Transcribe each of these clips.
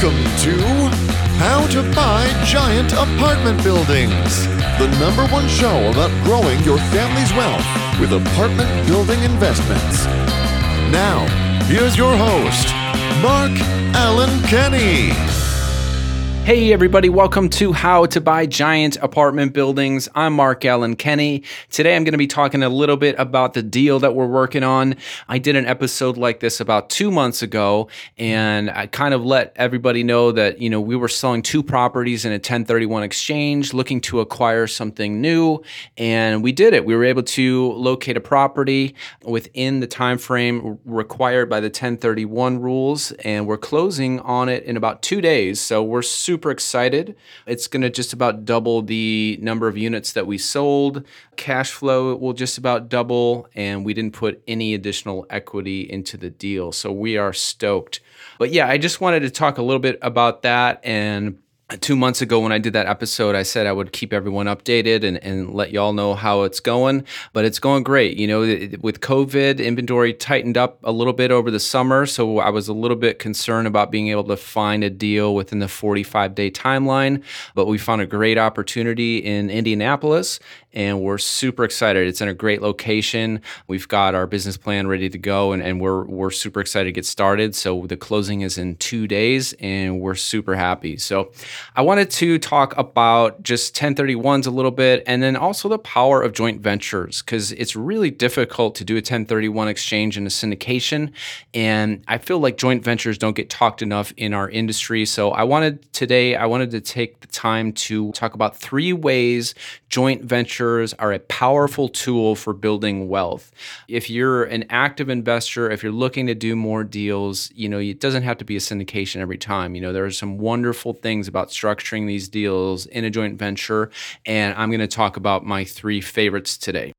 Welcome to How to Buy Giant Apartment Buildings, the number one show about growing your family's wealth with apartment building investments. Now, here's your host, Mark Allen Kenny. Hey, everybody, welcome to How to Buy Giant Apartment Buildings. I'm Mark Allen Kenny. Today I'm going to be talking a little bit about the deal that we're working on. I did an episode like this about two months ago, and I kind of let everybody know that, you know, we were selling two properties in a 1031 exchange, looking to acquire something new, and we did it. We were able to locate a property within the time frame required by the 1031 rules, and we're closing on it in about two days. So we're super super excited. It's going to just about double the number of units that we sold. Cash flow will just about double, and we didn't put any additional equity into the deal. So we are stoked. But yeah, I just wanted to talk a little bit about that and two months ago when I did that episode, I said I would keep everyone updated and, and let y'all know how it's going. But it's going great. You know, with COVID, inventory tightened up a little bit over the summer. So I was a little bit concerned about being able to find a deal within the 45 day timeline. But we found a great opportunity in Indianapolis and we're super excited. It's in a great location. We've got our business plan ready to go, and, and we're we're super excited to get started. So the closing is in two days, and we're super happy. So I wanted to talk about just 1031s a little bit, and then also the power of joint ventures because it's really difficult to do a 1031 exchange in a syndication, and I feel like joint ventures don't get talked enough in our industry. So I wanted today, I wanted to take the time to talk about three ways joint ventures are a powerful tool for building wealth. If you're an active investor, if you're looking to do more deals, you know, it doesn't have to be a syndication every time. You know, there are some wonderful things about structuring these deals in a joint venture. And I'm going to talk about my three favorites today.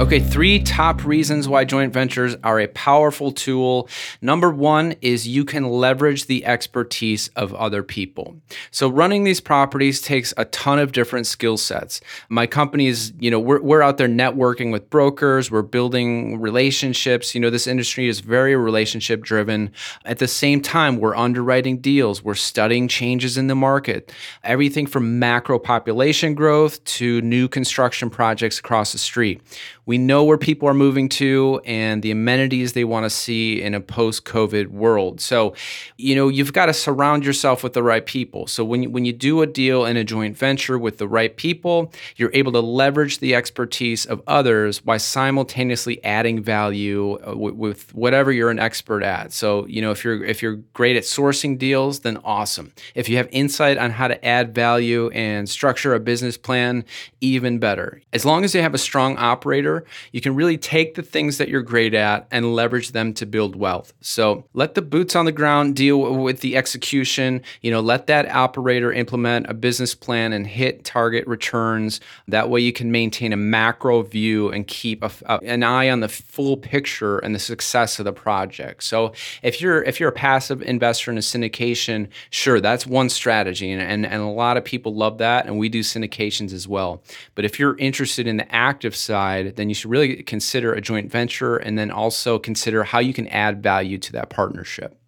Okay, three top reasons why joint ventures are a powerful tool. Number one is you can leverage the expertise of other people. So, running these properties takes a ton of different skill sets. My company is, you know, we're, we're out there networking with brokers, we're building relationships. You know, this industry is very relationship driven. At the same time, we're underwriting deals, we're studying changes in the market, everything from macro population growth to new construction projects across the street we know where people are moving to and the amenities they want to see in a post COVID world. So, you know, you've got to surround yourself with the right people. So, when you, when you do a deal in a joint venture with the right people, you're able to leverage the expertise of others while simultaneously adding value uh, with, with whatever you're an expert at. So, you know, if you're if you're great at sourcing deals, then awesome. If you have insight on how to add value and structure a business plan, even better. As long as you have a strong operator you can really take the things that you're great at and leverage them to build wealth. So let the boots on the ground deal with the execution. You know, let that operator implement a business plan and hit target returns. That way you can maintain a macro view and keep a, a, an eye on the full picture and the success of the project. So if you're if you're a passive investor in a syndication, sure, that's one strategy. And, and, and a lot of people love that. And we do syndications as well. But if you're interested in the active side, then then you should really consider a joint venture and then also consider how you can add value to that partnership.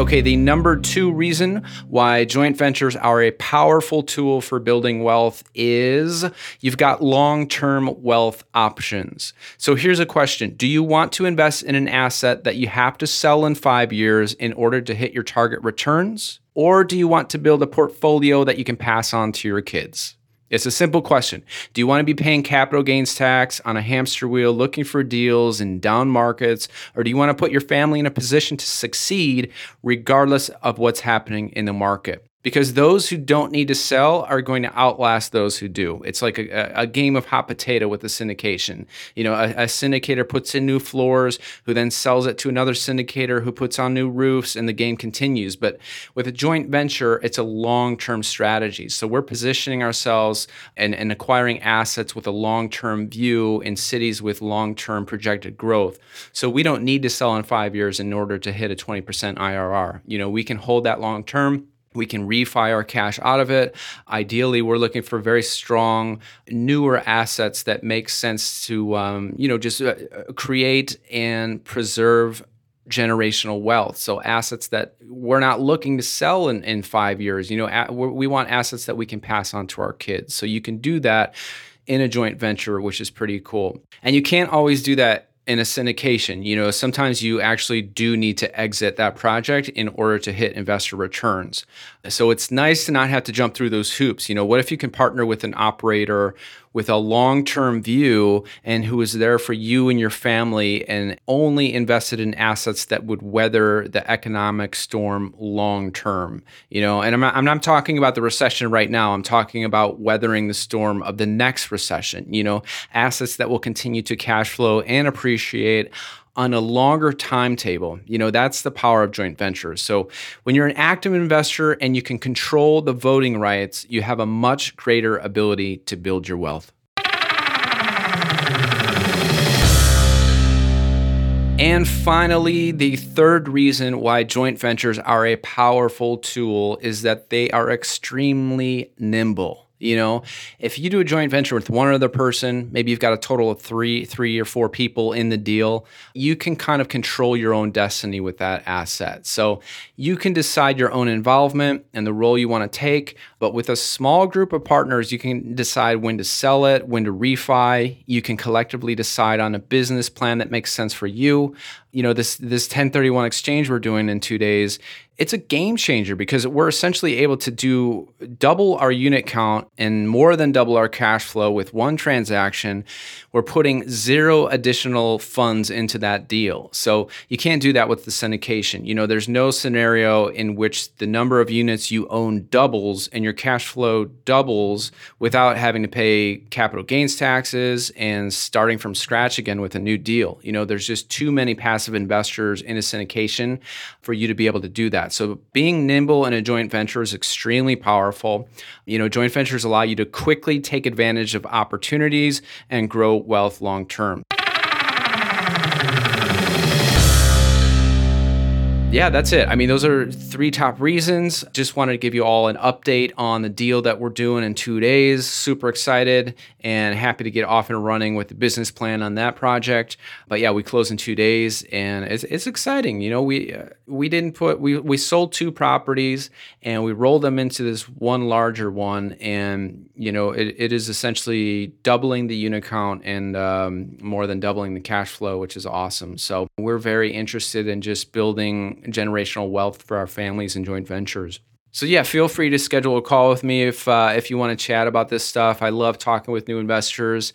Okay, the number two reason why joint ventures are a powerful tool for building wealth is you've got long term wealth options. So here's a question Do you want to invest in an asset that you have to sell in five years in order to hit your target returns? Or do you want to build a portfolio that you can pass on to your kids? It's a simple question. Do you want to be paying capital gains tax on a hamster wheel looking for deals in down markets? Or do you want to put your family in a position to succeed regardless of what's happening in the market? Because those who don't need to sell are going to outlast those who do. It's like a, a game of hot potato with a syndication. You know, a, a, syndicator puts in new floors, who then sells it to another syndicator who puts on new roofs, and the game continues. But with a joint venture, it's a long term strategy. So we're positioning ourselves and, and acquiring assets with a long term view in cities with long term projected growth. So we don't need to sell in five years in order to hit a 20% IRR. You know, we can hold that long term we can refi our cash out of it. Ideally, we're looking for very strong, newer assets that make sense to, um, you know, just uh, create and preserve generational wealth. So assets that we're not looking to sell in, in five years. You know, we want assets that we can pass on to our kids. So you can do that in a joint venture, which is pretty cool. And you can't always do that in a syndication, you know, sometimes you actually do need to exit that project in order to hit investor returns. So it's nice to not have to jump through those hoops. You know, what if you can partner with an operator with a long term view and who is there for you and your family and only invested in assets that would weather the economic storm long term. You know, and I'm not, I'm not talking about the recession right now. I'm talking about weathering the storm of the next recession. You know, assets that will continue to cash flow and appreciate on a longer timetable. You know, that's the power of joint ventures. So when you're an active investor and you can control the voting rights, you have a much greater ability to build your wealth. And finally, the third reason why joint ventures are a powerful tool is that they are extremely nimble. You know, if you do a joint venture with one other person, maybe you've got a total of three, three or four people in the deal, you can kind of control your own destiny with that asset. So you can decide your own involvement and the role you want to take. But with a small group of partners, you can decide when to sell it, when to refi. You can collectively decide on a business plan that makes sense for you. You know, this this 1031 exchange we're doing in two days it's a game changer because we're essentially able to do double our unit count and more than double our cash flow with one transaction. We're putting zero additional funds into that deal. So you can't do that with the syndication. You know, there's no scenario in which the number of units you own doubles and your cash flow doubles without having to pay capital gains taxes and starting from scratch again with a new deal. You know, there's just too many passive investors in a syndication for you to be able to do that. So being nimble in a joint venture is extremely powerful. You know, joint ventures allow you to quickly take advantage of opportunities and grow wealth long term. Yeah, that's it. I mean, those are three top reasons. Just wanted to give you all an update on the deal that we're doing in two days. Super excited and happy to get off and running with the business plan on that project. But yeah, we close in two days, and it's, it's exciting. You know, we uh, we didn't put we we sold two properties and we rolled them into this one larger one, and you know, it, it is essentially doubling the unit count and um, more than doubling the cash flow, which is awesome. So we're very interested in just building generational wealth for our families and joint ventures. So yeah, feel free to schedule a call with me if uh, if you want to chat about this stuff. I love talking with new investors.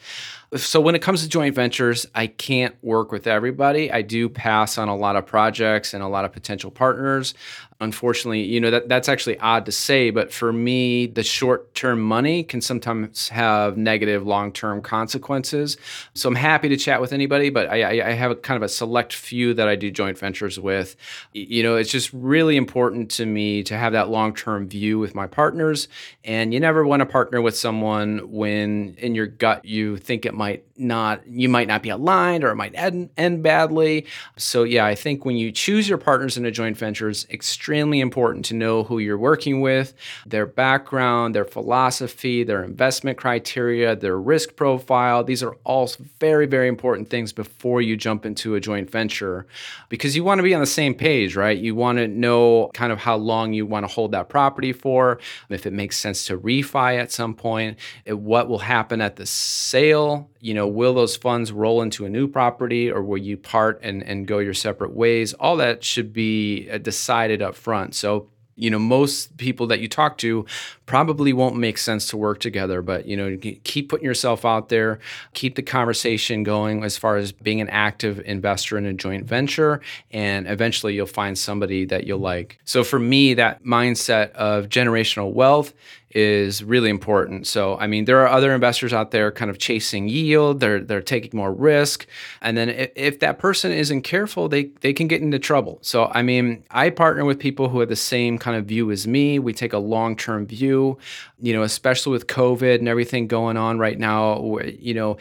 So when it comes to joint ventures, I can't work with everybody. I do pass on a lot of projects and a lot of potential partners unfortunately, you know, that that's actually odd to say, but for me, the short-term money can sometimes have negative long-term consequences. So I'm happy to chat with anybody, but I, I have a kind of a select few that I do joint ventures with. You know, it's just really important to me to have that long-term view with my partners. And you never want to partner with someone when in your gut you think it might not, you might not be aligned or it might end, end badly. So yeah, I think when you choose your partners in a joint venture, it's extremely important to know who you're working with, their background, their philosophy, their investment criteria, their risk profile. These are all very, very important things before you jump into a joint venture because you want to be on the same page, right? You want to know kind of how long you want to hold that property for, if it makes sense to refi at some point, what will happen at the sale you know, will those funds roll into a new property or will you part and, and go your separate ways? All that should be uh, decided up front. So, you know, most people that you talk to probably won't make sense to work together, but, you know, keep putting yourself out there, keep the conversation going as far as being an active investor in a joint venture, and eventually you'll find somebody that you'll like. So for me, that mindset of generational wealth is really important. So, I mean, there are other investors out there kind of chasing yield. They're they're taking more risk, and then if, if that person isn't careful, they they can get into trouble. So, I mean, I partner with people who have the same kind of view as me. We take a long term view, you know, especially with COVID and everything going on right now. You know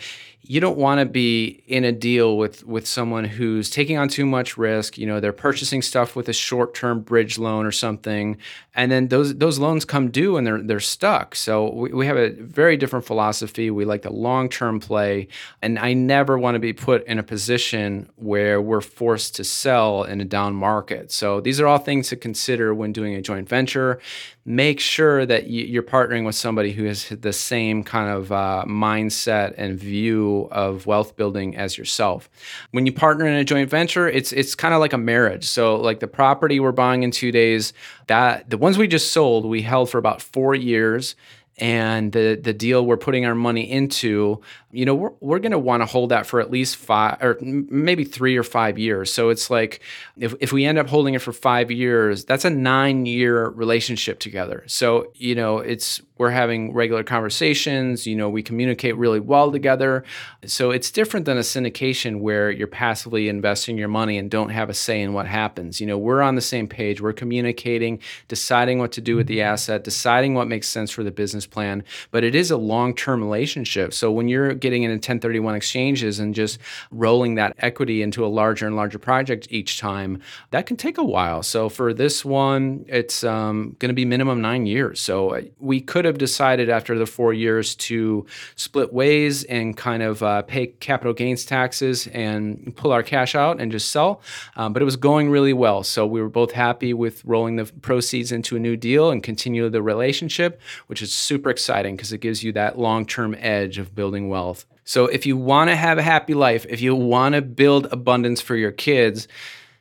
you don't want to be in a deal with with someone who's taking on too much risk you know they're purchasing stuff with a short-term bridge loan or something and then those those loans come due and they're they're stuck. So we, we have a very different philosophy. We like the long-term play and i never want to be put in a position where we're forced to sell in a down market. So these are all things to consider when doing a joint venture make sure that you're partnering with somebody who has the same kind of uh, mindset and view of wealth building as yourself. When you partner in a joint venture, it's it's kind of like a marriage. So like the property we're buying in 2 days, that the ones we just sold, we held for about 4 years and the the deal we're putting our money into you know we're, we're going to want to hold that for at least five or maybe three or five years. So it's like if, if we end up holding it for five years that's a nine year relationship together. So you know it's we're having regular conversations you know we communicate really well together. So it's different than a syndication where you're passively investing your money and don't have a say in what happens. You know we're on the same page. We're communicating deciding what to do with the asset deciding what makes sense for the business plan but it is a long-term relationship so when you're getting into 1031 exchanges and just rolling that equity into a larger and larger project each time that can take a while so for this one it's um, going to be minimum nine years so uh, we could could have decided after the four years to split ways and kind of uh, pay capital gains taxes and pull our cash out and just sell. Um, but it was going really well. So we were both happy with rolling the proceeds into a new deal and continue the relationship, which is super exciting because it gives you that long term edge of building wealth. So if you want to have a happy life, if you want to build abundance for your kids,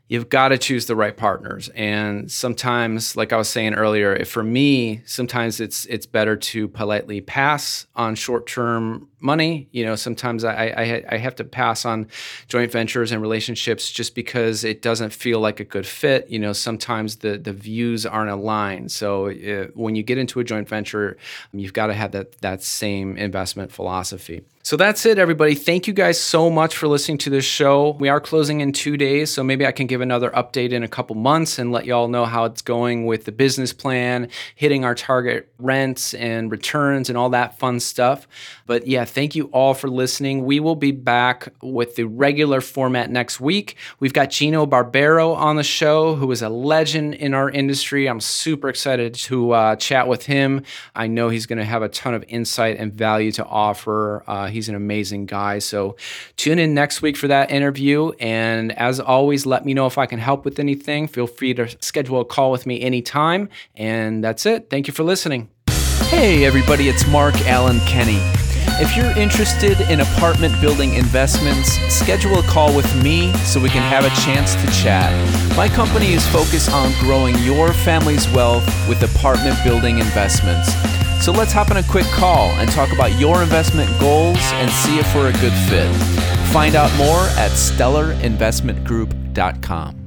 you've got to choose the right partners and sometimes like i was saying earlier for me sometimes it's it's better to politely pass on short-term money you know sometimes I, I, I have to pass on joint ventures and relationships just because it doesn't feel like a good fit you know sometimes the the views aren't aligned so uh, when you get into a joint venture you've got to have that that same investment philosophy so that's it, everybody. Thank you guys so much for listening to this show. We are closing in two days, so maybe I can give another update in a couple months and let y'all know how it's going with the business plan, hitting our target rents and returns and all that fun stuff. But yeah, thank you all for listening. We will be back with the regular format next week. We've got Gino Barbaro on the show, who is a legend in our industry. I'm super excited to uh, chat with him. I know he's going to have a ton of insight and value to offer. Uh, He's an amazing guy. So tune in next week for that interview. And as always, let me know if I can help with anything. Feel free to schedule a call with me anytime. And that's it. Thank you for listening. Hey, everybody, it's Mark Allen Kenny. If you're interested in apartment building investments, schedule a call with me so we can have a chance to chat. My company is focused on growing your family's wealth with apartment building investments. So let's hop on a quick call and talk about your investment goals and see if we're a good fit. Find out more at stellarinvestmentgroup.com.